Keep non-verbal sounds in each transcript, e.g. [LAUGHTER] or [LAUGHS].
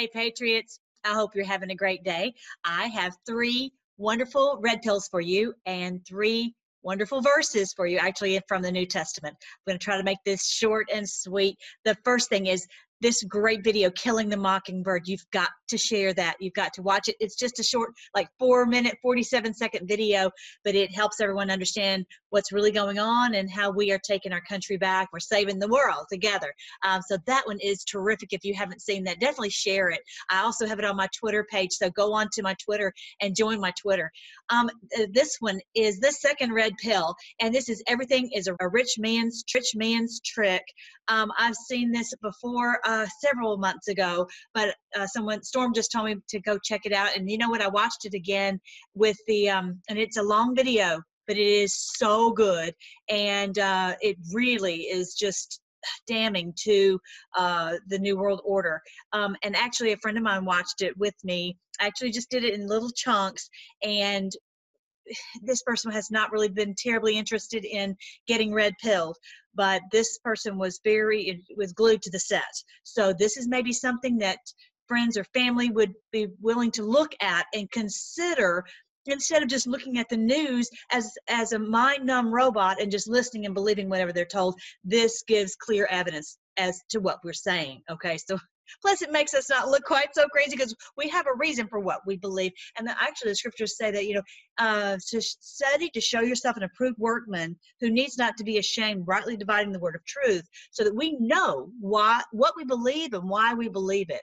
Hey, Patriots, I hope you're having a great day. I have three wonderful red pills for you and three wonderful verses for you, actually, from the New Testament. I'm going to try to make this short and sweet. The first thing is this great video, Killing the Mockingbird. You've got to share that. You've got to watch it. It's just a short, like four minute, 47 second video, but it helps everyone understand what's really going on and how we are taking our country back. We're saving the world together. Um, so that one is terrific. If you haven't seen that, definitely share it. I also have it on my Twitter page. So go on to my Twitter and join my Twitter. Um, uh, this one is the second red pill, and this is everything is a rich man's rich man's trick. Um, I've seen this before uh, several months ago, but uh, someone Storm just told me to go check it out. And you know what? I watched it again with the um, and it's a long video, but it is so good, and uh, it really is just damning to uh, the New World Order. Um, and actually, a friend of mine watched it with me. I actually just did it in little chunks, and [SIGHS] this person has not really been terribly interested in getting red pilled but this person was very was glued to the set. So this is maybe something that friends or family would be willing to look at and consider instead of just looking at the news as as a mind numb robot and just listening and believing whatever they're told. This gives clear evidence as to what we're saying okay? So Plus, it makes us not look quite so crazy because we have a reason for what we believe. And the, actually, the scriptures say that, you know, uh, to study to show yourself an approved workman who needs not to be ashamed, rightly dividing the word of truth, so that we know why what we believe and why we believe it.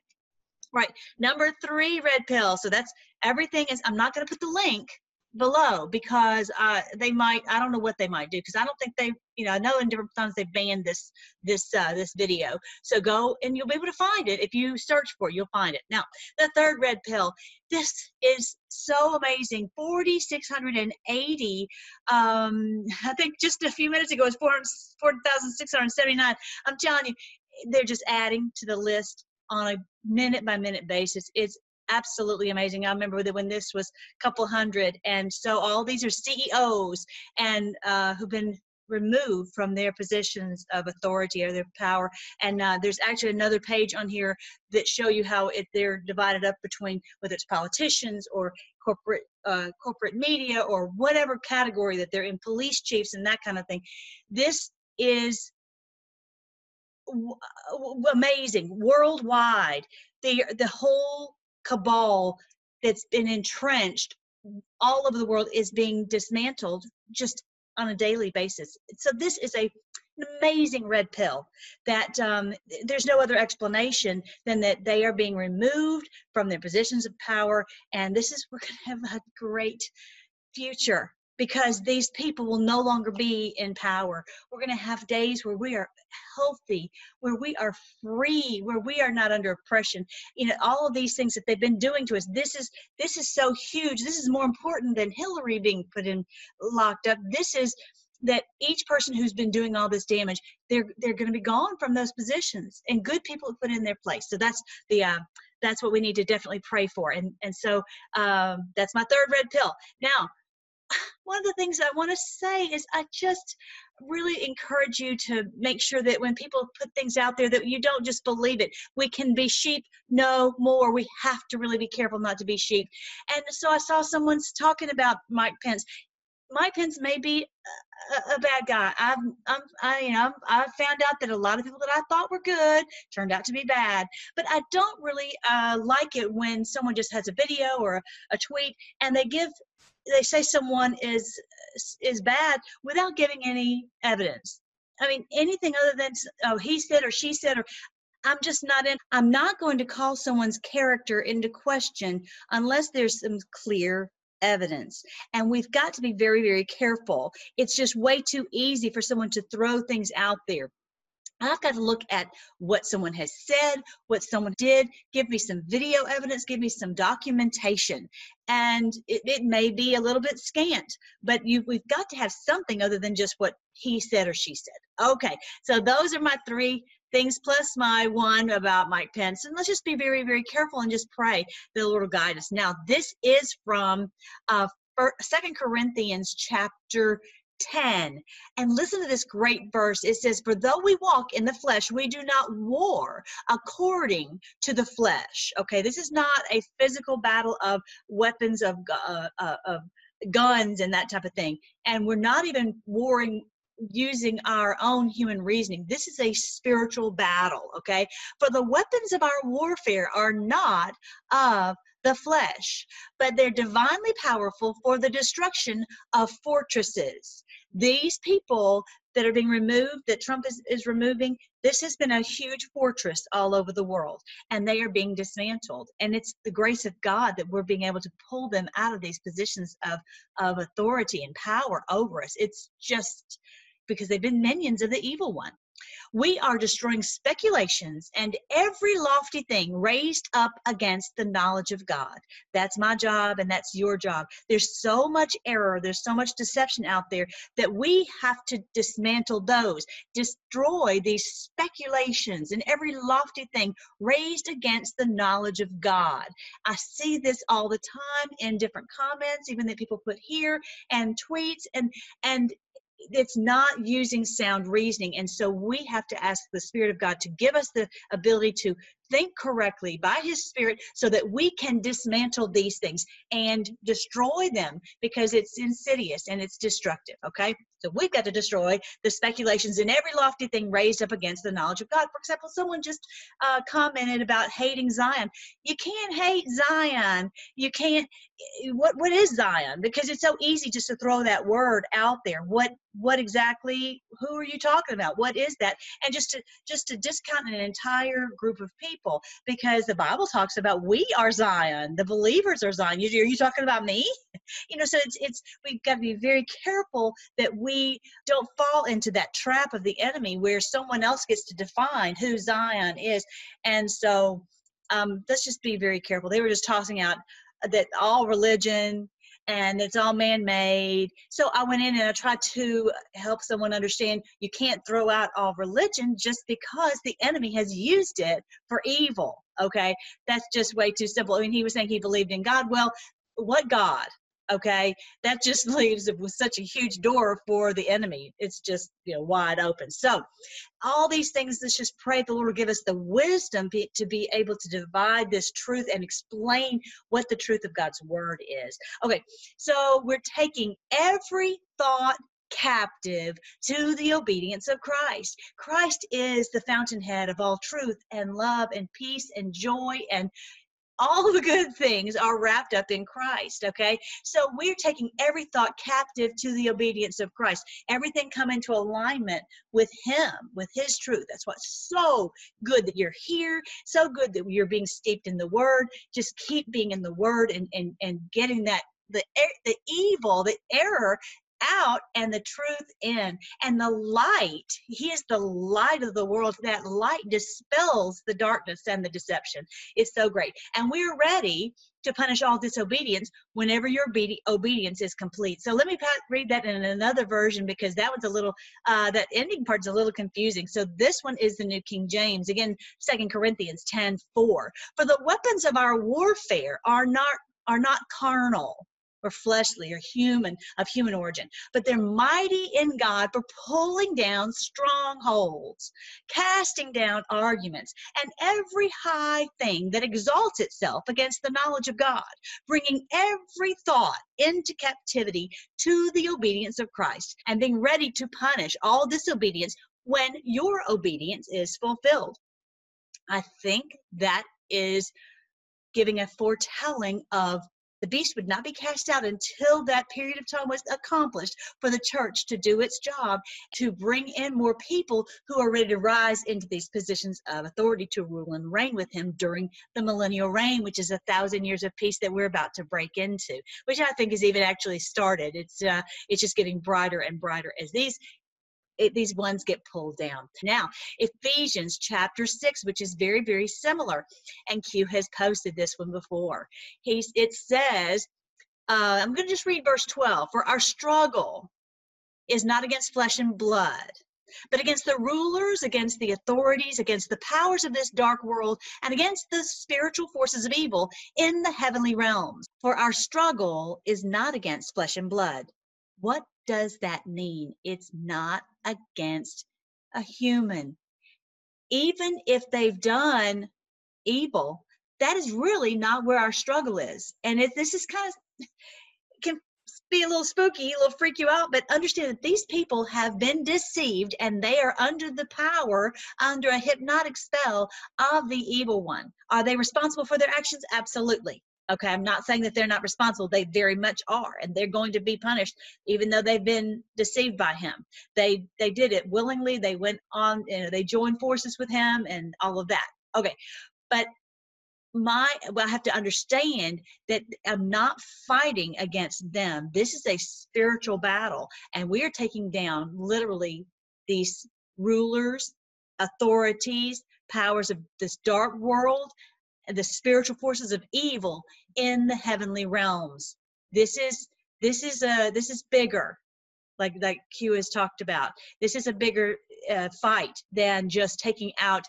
Right. Number three, red pill. So that's everything is, I'm not going to put the link below because uh, they might i don't know what they might do because i don't think they you know i know in different times they've banned this this uh, this video. So go and you'll be able to find it if you search for it you'll find it. Now the third red pill this is so amazing 4680 um i think just a few minutes ago it was 4679 i'm telling you they're just adding to the list on a minute by minute basis. It's absolutely amazing. I remember that when this was a couple hundred, and so all these are CEOs and uh, who've been removed from their positions of authority or their power. And uh, there's actually another page on here that show you how it, they're divided up between whether it's politicians or corporate uh, corporate media or whatever category that they're in, police chiefs and that kind of thing. This is amazing worldwide. The the whole cabal that's been entrenched all over the world is being dismantled just on a daily basis. So this is a an amazing red pill that um, there's no other explanation than that they are being removed from their positions of power and this is we're going to have a great future because these people will no longer be in power. We're going to have days where we are healthy, where we are free, where we are not under oppression. You know, all of these things that they've been doing to us. This is this is so huge. This is more important than Hillary being put in locked up. This is that each person who's been doing all this damage, they're they're going to be gone from those positions, and good people put in their place. So that's the uh, that's what we need to definitely pray for. And and so um, that's my third red pill. Now one of the things I want to say is I just really encourage you to make sure that when people put things out there that you don't just believe it. We can be sheep no more. We have to really be careful not to be sheep. And so I saw someone's talking about Mike Pence. Mike Pence may be a, a bad guy. I've, I'm, I, you know, I found out that a lot of people that I thought were good turned out to be bad. But I don't really uh, like it when someone just has a video or a, a tweet and they give they say someone is is bad without giving any evidence. I mean, anything other than oh he said or she said or I'm just not in. I'm not going to call someone's character into question unless there's some clear evidence. And we've got to be very, very careful. It's just way too easy for someone to throw things out there. I've got to look at what someone has said, what someone did, give me some video evidence, give me some documentation. And it, it may be a little bit scant, but you, we've got to have something other than just what he said or she said. Okay, so those are my three things plus my one about Mike Pence. And let's just be very, very careful and just pray the Lord will guide us. Now, this is from uh, Second Corinthians chapter 10. And listen to this great verse. It says, For though we walk in the flesh, we do not war according to the flesh. Okay, this is not a physical battle of weapons of, uh, uh, of guns and that type of thing. And we're not even warring using our own human reasoning. This is a spiritual battle, okay? For the weapons of our warfare are not of the flesh, but they're divinely powerful for the destruction of fortresses. These people that are being removed, that Trump is, is removing, this has been a huge fortress all over the world, and they are being dismantled. And it's the grace of God that we're being able to pull them out of these positions of, of authority and power over us. It's just because they've been minions of the evil one. We are destroying speculations and every lofty thing raised up against the knowledge of God. That's my job and that's your job. There's so much error, there's so much deception out there that we have to dismantle those, destroy these speculations and every lofty thing raised against the knowledge of God. I see this all the time in different comments, even that people put here and tweets and and it's not using sound reasoning. And so we have to ask the Spirit of God to give us the ability to think correctly by His Spirit so that we can dismantle these things and destroy them because it's insidious and it's destructive. Okay? So we've got to destroy the speculations and every lofty thing raised up against the knowledge of God. For example, someone just uh, commented about hating Zion. You can't hate Zion. You can't. What what is Zion? Because it's so easy just to throw that word out there. What what exactly? Who are you talking about? What is that? And just to just to discount an entire group of people because the Bible talks about we are Zion. The believers are Zion. You, are you talking about me? [LAUGHS] You know, so it's it's we've got to be very careful that we don't fall into that trap of the enemy where someone else gets to define who Zion is. And so um, let's just be very careful. They were just tossing out that all religion and it's all man-made. So i went in and i tried to help someone understand you can't throw out all religion just because the enemy has used it for evil okay? That's just way too simple. I mean he was saying he believed in god. Well what god okay? That just [LAUGHS] leaves it with such a huge door for the enemy. It's just you know wide open. So all these things let's just pray the lord will give us the wisdom to be able to divide this truth and explain what the truth of god's word is. Okay so we're taking every thought captive to the obedience of Christ. Christ is the fountainhead of all truth and love and peace and joy and all the good things are wrapped up in Christ, okay? So we're taking every thought captive to the obedience of Christ. Everything come into alignment with Him, with His truth. That's what's so good that you're here, so good that you're being steeped in the Word. Just keep being in the Word and, and, and getting that the the evil, the error out and the truth in. And the light, He is the light of the world. That light dispels the darkness and the deception. It's so great. And we're ready to punish all disobedience whenever your obedience is complete. So let me read that in another version because that one's a little, uh, that ending part's a little confusing. So this one is the New King James. Again, Second Corinthians 10 4. For the weapons of our warfare are not are not carnal or fleshly or human of human origin, but they're mighty in God for pulling down strongholds, casting down arguments, and every high thing that exalts itself against the knowledge of God, bringing every thought into captivity to the obedience of Christ, and being ready to punish all disobedience when your obedience is fulfilled. I think that is giving a foretelling of the beast would not be cast out until that period of time was accomplished for the church to do its job to bring in more people who are ready to rise into these positions of authority to rule and reign with him during the millennial reign, which is a thousand years of peace that we're about to break into, which I think is even actually started. It's uh, it's just getting brighter and brighter as these it, these ones get pulled down. Now, Ephesians chapter 6, which is very, very similar, and Q has posted this one before. He's, it says, uh, I'm going to just read verse 12. For our struggle is not against flesh and blood, but against the rulers, against the authorities, against the powers of this dark world, and against the spiritual forces of evil in the heavenly realms. For our struggle is not against flesh and blood What does that mean? It's not against a human. Even if they've done evil, that is really not where our struggle is. And if this is kind of can be a little spooky, a little freak you out, but understand that these people have been deceived and they are under the power, under a hypnotic spell of the evil one. Are they responsible for their actions? Absolutely. Okay, I'm not saying that they're not responsible. They very much are, and they're going to be punished, even though they've been deceived by him. They they did it willingly. They went on, you know, they joined forces with him, and all of that. Okay, but my well, I have to understand that I'm not fighting against them. This is a spiritual battle, and we are taking down literally these rulers, authorities, powers of this dark world, the spiritual forces of evil in the heavenly realms. This is this is a this is bigger like like Q has talked about. This is a bigger uh, fight than just taking out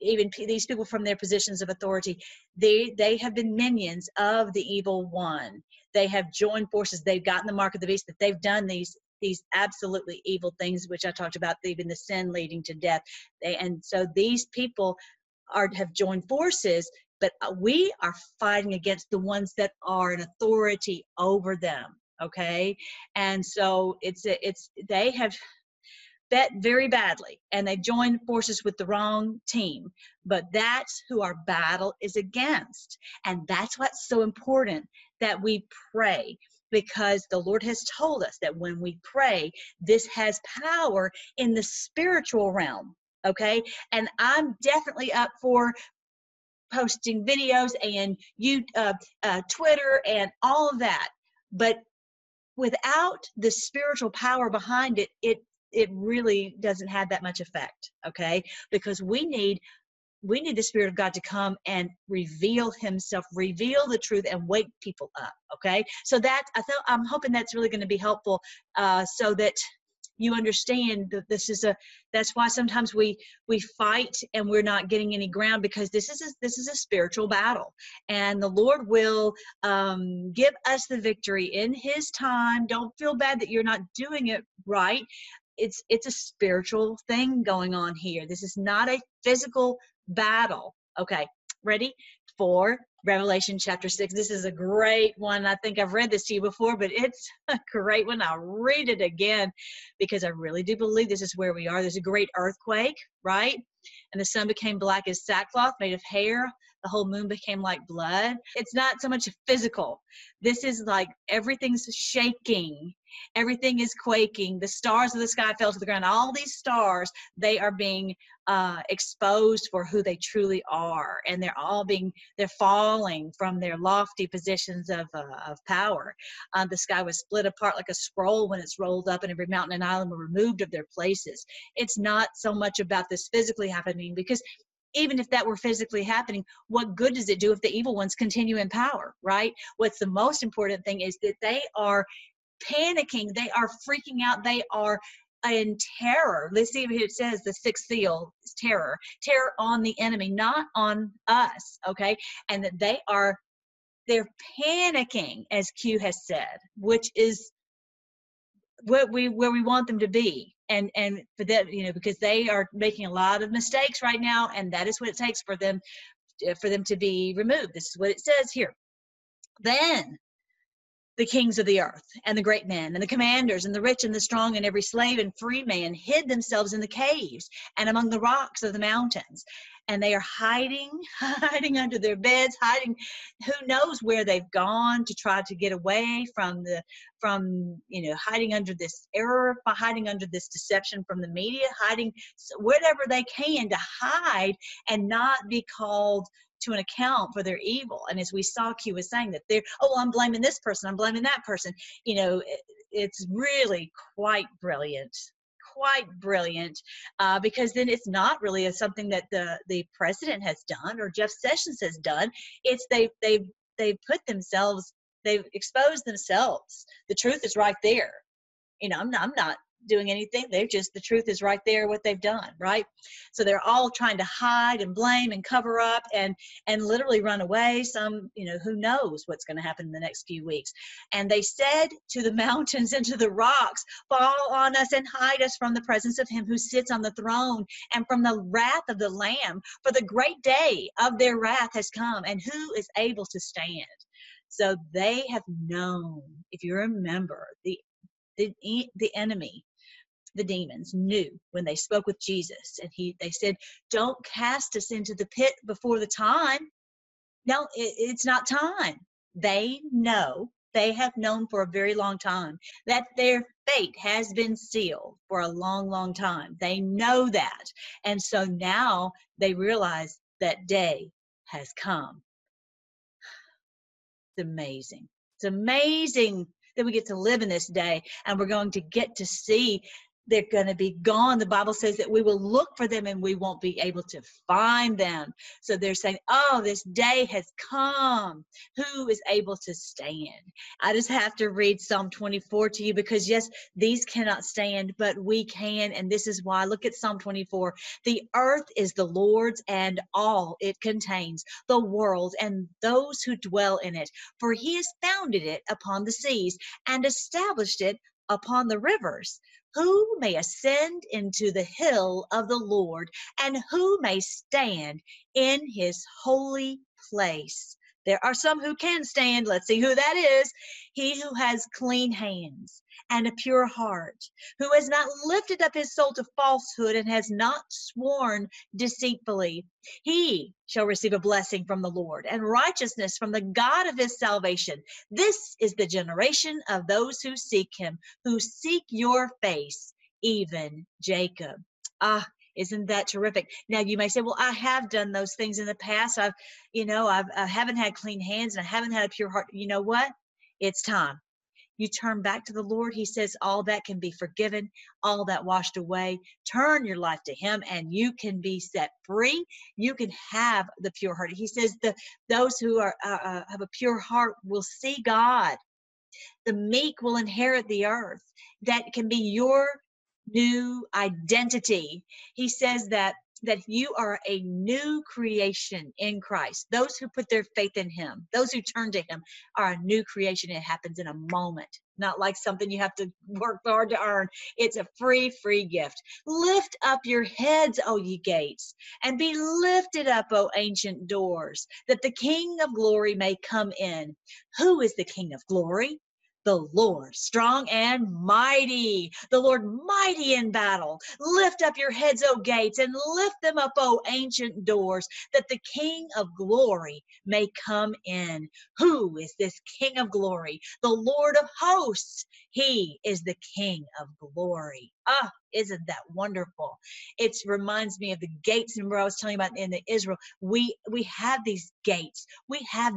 even p- these people from their positions of authority they they have been minions of the evil one they have joined forces they've gotten the mark of the beast that they've done these these absolutely evil things which i talked about even the sin leading to death they and so these people are have joined forces but uh, we are fighting against the ones that are an authority over them okay and so it's it's they have bet very badly and they've joined forces with the wrong team. But that's who our battle is against. And that's what's so important that we pray because the Lord has told us that when we pray, this has power in the spiritual realm. Okay. And I'm definitely up for posting videos and you uh, uh, Twitter and all of that. But without the spiritual power behind it, it it really doesn't have that much effect okay because we need we need the spirit of god to come and reveal himself reveal the truth and wake people up okay so that i thought i'm hoping that's really going to be helpful uh, so that you understand that this is a that's why sometimes we we fight and we're not getting any ground because this is a, this is a spiritual battle. And the lord will um, give us the victory in his time. Don't feel bad that you're not doing it right. It's it's a spiritual thing going on here. This is not a physical battle. Okay ready? For revelation chapter 6 this is a great one. I think i've read this to you before but it's [LAUGHS] a great one. I'll read it again because i really do believe this is where we are. There's a great earthquake right? And the sun became black as sackcloth made of hair the whole moon became like blood it's not so much physical. This is like everything's shaking everything is quaking the stars of the sky fell to the ground all these stars they are being uh, exposed for who they truly are and they're all being they're falling from their lofty positions of, uh, of power. Um, the sky was split apart like a scroll when it's rolled up and every mountain and island were removed of their places. It's not so much about this physically happening because even if that were physically happening, what good does it do if the evil ones continue in power, right? What's the most important thing is that they are panicking, they are freaking out, they are in terror. Let's see if it says the sixth seal is terror. Terror on the enemy, not on us, okay? And that they are they're panicking, as Q has said, which is what we where we want them to be. And and for that, you know, because they are making a lot of mistakes right now, and that is what it takes for them eh, for them to be removed. This is what it says here. Then the kings of the earth and the great men and the commanders and the rich and the strong and every slave and free man hid themselves in the caves and among the rocks of the mountains. And they are hiding [LAUGHS] hiding under their beds hiding. Who knows where they've gone to try to get away from the from you know hiding under this error hiding under this deception from the media hiding whatever they can to hide and not be called to an account for their evil. And as we saw, Q was saying that they're, oh, I'm blaming this person, I'm blaming that person. You know, it, it's really quite brilliant quite brilliant uh, because then it's not really a, something that the the president has done or Jeff Sessions has done. It's they they've they've put themselves they've exposed themselves. The truth is right there. You know, I'm not I'm not doing anything. They're just, the truth is right there, what they've done, right? So they're all trying to hide and blame and cover up and, and literally run away. Some, you know, who knows what's going to happen in the next few weeks. And they said to the [LAUGHS] mountains and to the rocks, fall on us and hide us from the presence of him who sits on the throne and from the wrath of the lamb. For the great day of their wrath has come and who is able to stand? So they have known, if you remember, the the, the enemy the demons knew when they spoke with Jesus and he they said don't cast us into the pit before the time. No it, it's not time. They know they have known for a very long time that their fate has been sealed for a long long time. They know that. And so now they realize that day has come. It's amazing. It's amazing that we get to live in this day and we're going to get to see they're going to be gone. The Bible says that we will look for them and we won't be able to find them. So they're saying, Oh, this day has come. Who is able to stand? I just have to read Psalm 24 to you because, yes, these cannot stand, but we can. And this is why. Look at Psalm 24. The earth is the Lord's and all it contains, the world and those who dwell in it. For he has founded it upon the seas and established it upon the rivers. Who may ascend into the hill of the Lord, and who may stand in his holy place? There are some who can stand. Let's see who that is. He who has clean hands and a pure heart, who has not lifted up his soul to falsehood and has not sworn deceitfully. He shall receive a blessing from the Lord and righteousness from the God of his salvation. This is the generation of those who seek him, who seek your face, even Jacob. Ah, isn't that terrific? Now you may say, well, I have done those things in the past. I've, you know, I've, I haven't had clean hands and I haven't had a pure heart. You know what? It's time. You turn back to the Lord. He says all that can be forgiven, all that washed away. Turn your life to Him and you can be set free. You can have the pure heart. He says the those who are uh, have a pure heart will see God. The meek will inherit the earth. That can be your new identity. He says that that you are a new creation in Christ. Those who put their faith in him, those who turn to him are a new creation. It happens in a moment, not like something you have to work hard to earn. It's a free, free gift. Lift up your heads, O ye gates, and be lifted up, O ancient doors, that the King of glory may come in. Who is the King of glory? The Lord, strong and mighty, the Lord mighty in battle. Lift up your heads, O gates, and lift them up, O ancient doors, that the King of glory may come in. Who is this King of glory? The Lord of hosts. He is the King of glory. Ah, isn't that wonderful? It reminds me of the gates where I was telling you about in the Israel. We we have these gates. We have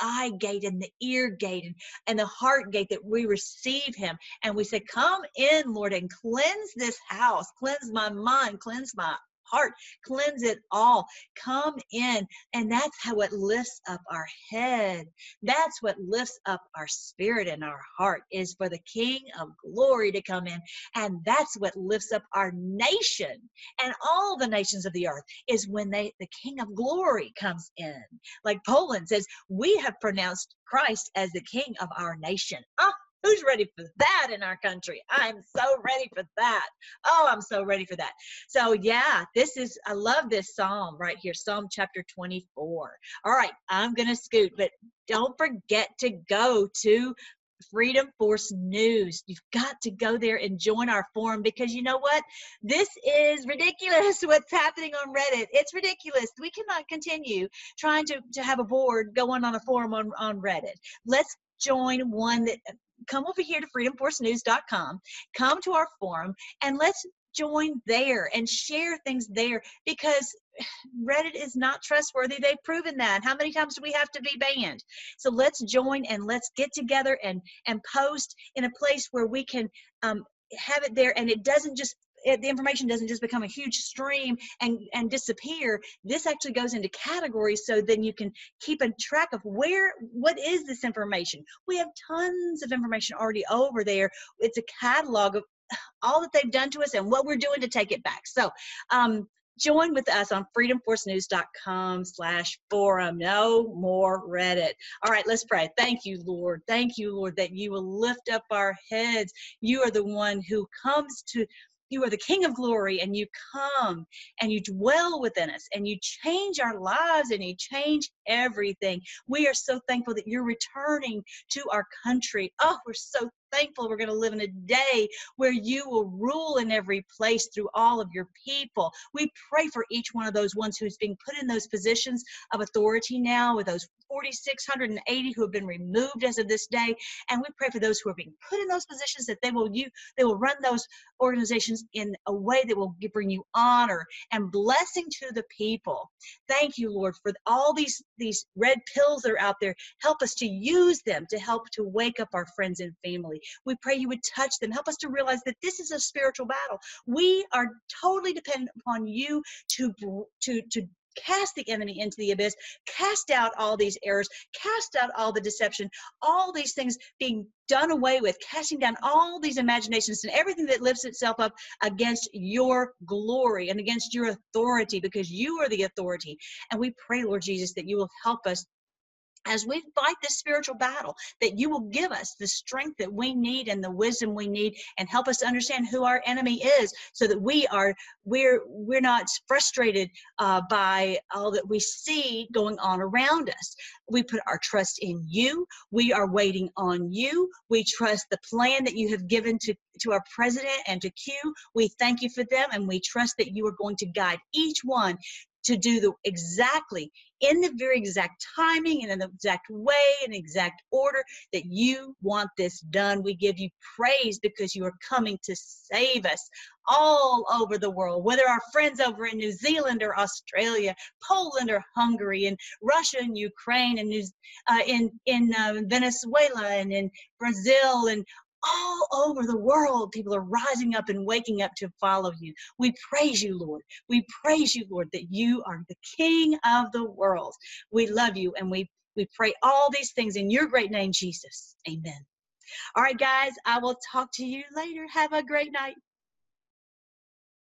eye gate and the ear gate and, and the heart gate that we receive him. And we say come in lord and cleanse this house cleanse my mind cleanse my heart. Cleanse it all. Come in and that's how it lifts up our head. That's what lifts up our spirit and our heart is for the king of glory to come in. And that's what lifts up our nation and all the nations of the earth is when they the king of glory comes in. Like poland says we have pronounced christ as the king of our nation. Ah Who's ready for that in our country? I'm so ready for that. Oh, I'm so ready for that. So, yeah, this is, I love this psalm right here, Psalm chapter 24. All right, I'm going to scoot, but don't forget to go to Freedom Force News. You've got to go there and join our forum because you know what? This is ridiculous [LAUGHS] what's happening on Reddit. It's ridiculous. We cannot continue trying to, to have a board going on a forum on, on Reddit. Let's join one that come over here to freedomforcenews.com, come to our forum, and let's join there and share things there because [SIGHS] Reddit is not trustworthy. They've proven that. How many times do we have to be banned? So let's join and let's get together and and post in a place where we can um, have it there and it doesn't just it, the information doesn't just become a huge stream and and disappear. This actually goes into categories so then you can keep a track of where what is this information? We have tons of information already over there. It's a catalog of all that they've done to us and what we're doing to take it back. So, um, join with us on freedomforcenews.com slash forum. No more reddit. All right let's pray. Thank you lord. Thank you lord that you will lift up our heads. You are the one who comes to you are the King of glory, and you come and you dwell within us, and you change our lives, and you change everything. We are so thankful that you're returning to our country. Oh, we're so thankful we're going to live in a day where you will rule in every place through all of your people. We pray for each one of those ones who's being put in those positions of authority now, with those 4,680 who have been removed as of this day. And we pray for those who are being put in those positions that they will you they will run those organizations in a way that will bring you honor and blessing to the people. Thank you, Lord, for all these these red pills that are out there. Help us to use them to help to wake up our friends and family. We pray you would touch them. Help us to realize that this is a spiritual battle. We are totally dependent upon you to to to cast the enemy into the abyss, cast out all these errors, cast out all the deception, all these things being done away with, casting down all these imaginations and everything that lifts itself up against your glory and against your authority because you are the authority. And we pray, Lord Jesus, that you will help us as we fight this spiritual battle, that you will give us the strength that we need and the wisdom we need and help us understand who our enemy is so that we are we're we're not frustrated uh, by all that we see going on around us. We put our trust in you. We are waiting on you. We trust the plan that you have given to to our president and to q. We thank you for them and we trust that you are going to guide each one to do the exactly in the very exact timing and in the exact way and exact order that you want this done. We give you praise because you are coming to save us all over the world, whether our friends over in New Zealand or Australia, Poland or Hungary, and Russia and Ukraine, and New, uh, in in uh, Venezuela and in Brazil and all over the world, people are rising up and waking up to follow you. We praise you, Lord. We praise you, Lord, that you are the King of the world. We love you and we, we pray all these things in your great name, Jesus. Amen. All right, guys, I will talk to you later. Have a great night.